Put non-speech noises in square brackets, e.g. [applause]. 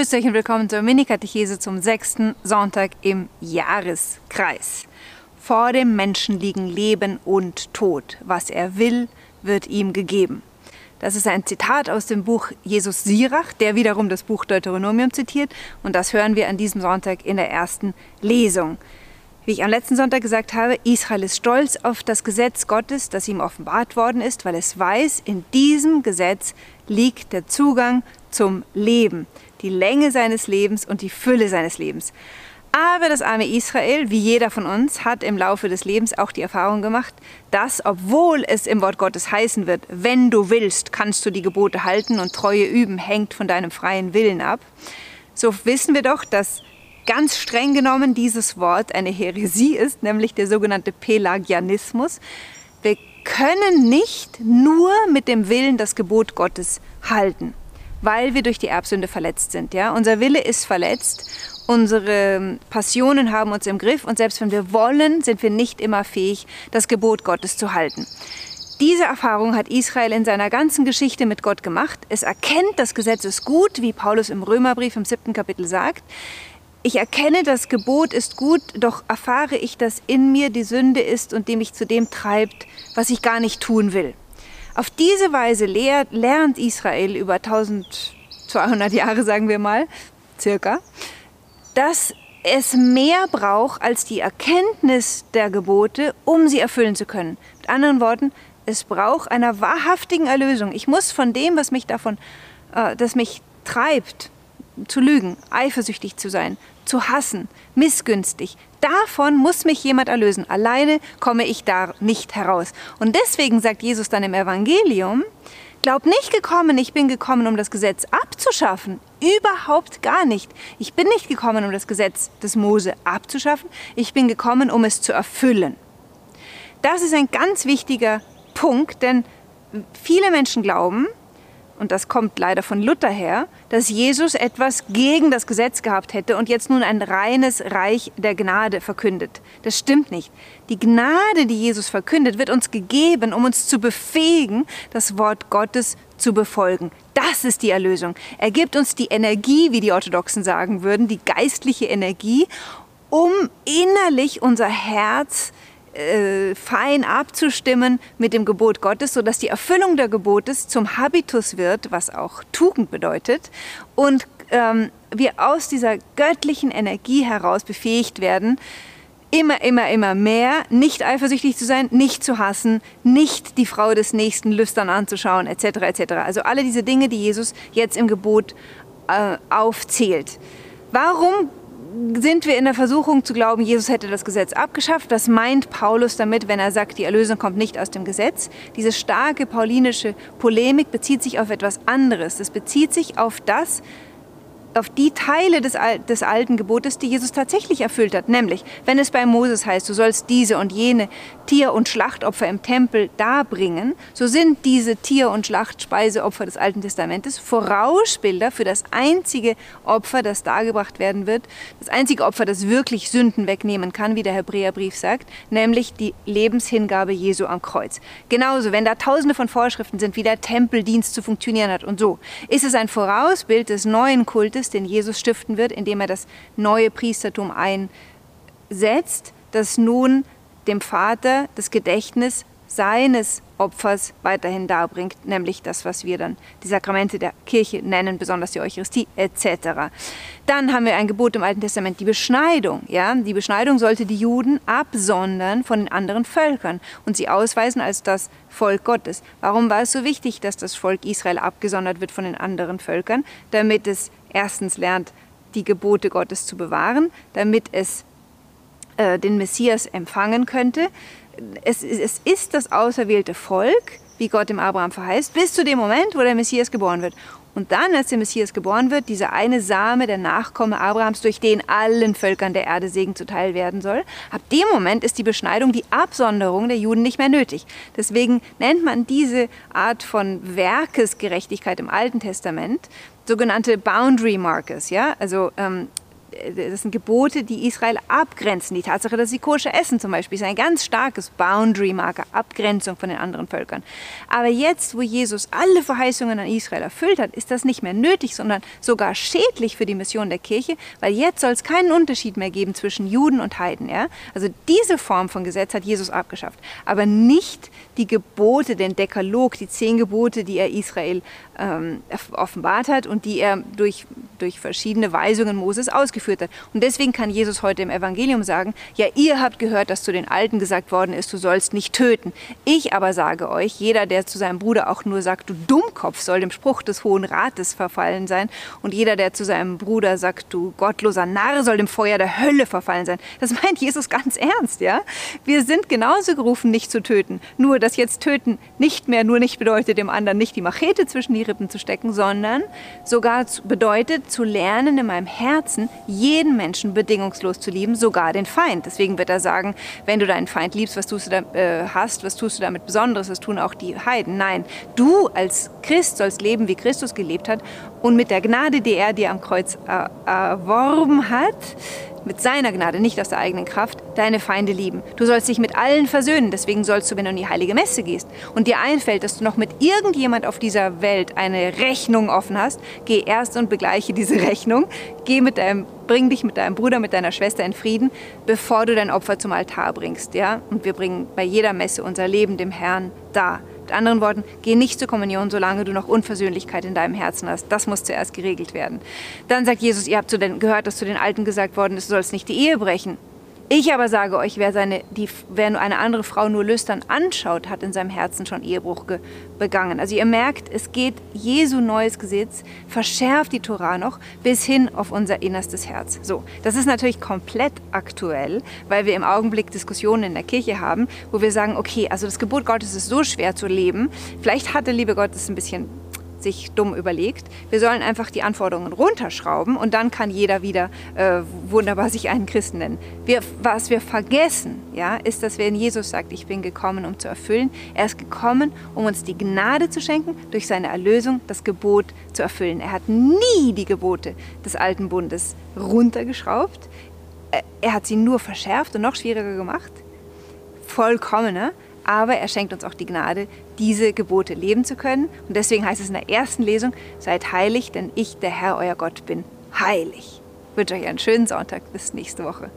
Grüßt euch und willkommen zur Mini-Katechese zum sechsten Sonntag im Jahreskreis. Vor dem Menschen liegen Leben und Tod. Was er will, wird ihm gegeben. Das ist ein Zitat aus dem Buch Jesus Sirach, der wiederum das Buch Deuteronomium zitiert. Und das hören wir an diesem Sonntag in der ersten Lesung. Wie ich am letzten Sonntag gesagt habe, Israel ist stolz auf das Gesetz Gottes, das ihm offenbart worden ist, weil es weiß, in diesem Gesetz liegt der Zugang zum Leben die Länge seines Lebens und die Fülle seines Lebens. Aber das arme Israel, wie jeder von uns, hat im Laufe des Lebens auch die Erfahrung gemacht, dass, obwohl es im Wort Gottes heißen wird, wenn du willst, kannst du die Gebote halten und Treue üben, hängt von deinem freien Willen ab, so wissen wir doch, dass ganz streng genommen dieses Wort eine Häresie ist, nämlich der sogenannte Pelagianismus. Wir können nicht nur mit dem Willen das Gebot Gottes halten weil wir durch die Erbsünde verletzt sind. Ja? Unser Wille ist verletzt, unsere Passionen haben uns im Griff und selbst wenn wir wollen, sind wir nicht immer fähig, das Gebot Gottes zu halten. Diese Erfahrung hat Israel in seiner ganzen Geschichte mit Gott gemacht. Es erkennt, das Gesetz ist gut, wie Paulus im Römerbrief im siebten Kapitel sagt. Ich erkenne, das Gebot ist gut, doch erfahre ich, dass in mir die Sünde ist und die mich zu dem treibt, was ich gar nicht tun will. Auf diese Weise lehrt, lernt Israel über 1200 Jahre, sagen wir mal, circa, dass es mehr braucht als die Erkenntnis der Gebote, um sie erfüllen zu können. Mit anderen Worten, es braucht einer wahrhaftigen Erlösung. Ich muss von dem, was mich davon, äh, das mich treibt, zu lügen, eifersüchtig zu sein, zu hassen, missgünstig. Davon muss mich jemand erlösen. Alleine komme ich da nicht heraus. Und deswegen sagt Jesus dann im Evangelium, Glaub nicht gekommen, ich bin gekommen, um das Gesetz abzuschaffen. Überhaupt gar nicht. Ich bin nicht gekommen, um das Gesetz des Mose abzuschaffen. Ich bin gekommen, um es zu erfüllen. Das ist ein ganz wichtiger Punkt, denn viele Menschen glauben, und das kommt leider von Luther her, dass Jesus etwas gegen das Gesetz gehabt hätte und jetzt nun ein reines Reich der Gnade verkündet. Das stimmt nicht. Die Gnade, die Jesus verkündet, wird uns gegeben, um uns zu befähigen, das Wort Gottes zu befolgen. Das ist die Erlösung. Er gibt uns die Energie, wie die Orthodoxen sagen würden, die geistliche Energie, um innerlich unser Herz zu äh, fein abzustimmen mit dem Gebot Gottes, sodass die Erfüllung der Gebotes zum Habitus wird, was auch Tugend bedeutet, und ähm, wir aus dieser göttlichen Energie heraus befähigt werden, immer, immer, immer mehr, nicht eifersüchtig zu sein, nicht zu hassen, nicht die Frau des Nächsten lüstern anzuschauen, etc., etc. Also alle diese Dinge, die Jesus jetzt im Gebot äh, aufzählt. Warum sind wir in der Versuchung zu glauben, Jesus hätte das Gesetz abgeschafft. Das meint Paulus damit, wenn er sagt, die Erlösung kommt nicht aus dem Gesetz. Diese starke paulinische Polemik bezieht sich auf etwas anderes. Es bezieht sich auf das, auf die Teile des, des alten Gebotes, die Jesus tatsächlich erfüllt hat. Nämlich, wenn es bei Moses heißt, du sollst diese und jene Tier- und Schlachtopfer im Tempel darbringen, so sind diese Tier- und Schlachtspeiseopfer des Alten Testamentes Vorausbilder für das einzige Opfer, das dargebracht werden wird, das einzige Opfer, das wirklich Sünden wegnehmen kann, wie der Hebräerbrief sagt, nämlich die Lebenshingabe Jesu am Kreuz. Genauso, wenn da tausende von Vorschriften sind, wie der Tempeldienst zu funktionieren hat und so, ist es ein Vorausbild des neuen Kultes, Gottes, den Jesus stiften wird, indem er das neue Priestertum einsetzt, das nun dem Vater das Gedächtnis seines Opfers weiterhin darbringt, nämlich das, was wir dann die Sakramente der Kirche nennen, besonders die Eucharistie etc. Dann haben wir ein Gebot im Alten Testament, die Beschneidung. Ja? Die Beschneidung sollte die Juden absondern von den anderen Völkern und sie ausweisen als das Volk Gottes. Warum war es so wichtig, dass das Volk Israel abgesondert wird von den anderen Völkern? Damit es erstens lernt, die Gebote Gottes zu bewahren, damit es äh, den Messias empfangen könnte. Es, es ist das auserwählte Volk, wie Gott dem Abraham verheißt, bis zu dem Moment, wo der Messias geboren wird. Und dann, als der Messias geboren wird, dieser eine Same, der Nachkomme Abrahams, durch den allen Völkern der Erde Segen zuteil werden soll, ab dem Moment ist die Beschneidung, die Absonderung der Juden nicht mehr nötig. Deswegen nennt man diese Art von Werkesgerechtigkeit im Alten Testament sogenannte Boundary Markers, ja, also ähm, das sind Gebote, die Israel abgrenzen. Die Tatsache, dass sie koscher essen zum Beispiel, ist ein ganz starkes Boundary-Marker, Abgrenzung von den anderen Völkern. Aber jetzt, wo Jesus alle Verheißungen an Israel erfüllt hat, ist das nicht mehr nötig, sondern sogar schädlich für die Mission der Kirche, weil jetzt soll es keinen Unterschied mehr geben zwischen Juden und Heiden. Ja? Also diese Form von Gesetz hat Jesus abgeschafft, aber nicht die Gebote, den Dekalog, die zehn Gebote, die er Israel ähm, offenbart hat und die er durch, durch verschiedene Weisungen Moses ausgeführt hat. Und deswegen kann Jesus heute im Evangelium sagen, ja, ihr habt gehört, dass zu den Alten gesagt worden ist, du sollst nicht töten. Ich aber sage euch, jeder, der zu seinem Bruder auch nur sagt, du Dummkopf, soll dem Spruch des Hohen Rates verfallen sein. Und jeder, der zu seinem Bruder sagt, du gottloser Narr, soll dem Feuer der Hölle verfallen sein. Das meint Jesus ganz ernst, ja? Wir sind genauso gerufen, nicht zu töten. Nur, dass jetzt töten nicht mehr nur nicht bedeutet, dem anderen nicht die Machete zwischen die Rippen zu stecken, sondern sogar bedeutet zu lernen, in meinem Herzen jeden Menschen bedingungslos zu lieben, sogar den Feind. Deswegen wird er sagen, wenn du deinen Feind liebst, was tust du da, äh, hast, was tust du damit Besonderes, das tun auch die Heiden. Nein, du als Christ sollst leben, wie Christus gelebt hat und mit der Gnade, die er dir am Kreuz erworben hat, mit seiner Gnade, nicht aus der eigenen Kraft, deine Feinde lieben. Du sollst dich mit allen versöhnen. Deswegen sollst du, wenn du in die heilige Messe gehst und dir einfällt, dass du noch mit irgendjemand auf dieser Welt eine Rechnung offen hast, geh erst und begleiche diese [laughs] Rechnung. Geh mit deinem, bring dich mit deinem Bruder, mit deiner Schwester in Frieden, bevor du dein Opfer zum Altar bringst. Ja? Und wir bringen bei jeder Messe unser Leben dem Herrn dar. Mit anderen Worten, geh nicht zur Kommunion, solange du noch Unversöhnlichkeit in deinem Herzen hast. Das muss zuerst geregelt werden. Dann sagt Jesus, ihr habt zu den, gehört, dass zu den Alten gesagt worden ist, du sollst nicht die Ehe brechen. Ich aber sage euch, wer, seine, die, wer eine andere Frau nur lüstern anschaut, hat in seinem Herzen schon Ehebruch begangen. Also ihr merkt, es geht Jesu neues Gesetz, verschärft die Tora noch bis hin auf unser innerstes Herz. So, das ist natürlich komplett aktuell, weil wir im Augenblick Diskussionen in der Kirche haben, wo wir sagen, okay, also das Gebot Gottes ist so schwer zu leben. Vielleicht hat der liebe Gott es ein bisschen sich dumm überlegt. Wir sollen einfach die Anforderungen runterschrauben und dann kann jeder wieder äh, wunderbar sich einen Christen nennen. Wir, was wir vergessen, ja, ist, dass wenn Jesus sagt, ich bin gekommen, um zu erfüllen, er ist gekommen, um uns die Gnade zu schenken, durch seine Erlösung das Gebot zu erfüllen. Er hat nie die Gebote des alten Bundes runtergeschraubt. Er hat sie nur verschärft und noch schwieriger gemacht. Vollkommener aber er schenkt uns auch die Gnade, diese Gebote leben zu können. Und deswegen heißt es in der ersten Lesung, seid heilig, denn ich, der Herr, euer Gott, bin heilig. Ich wünsche euch einen schönen Sonntag. Bis nächste Woche.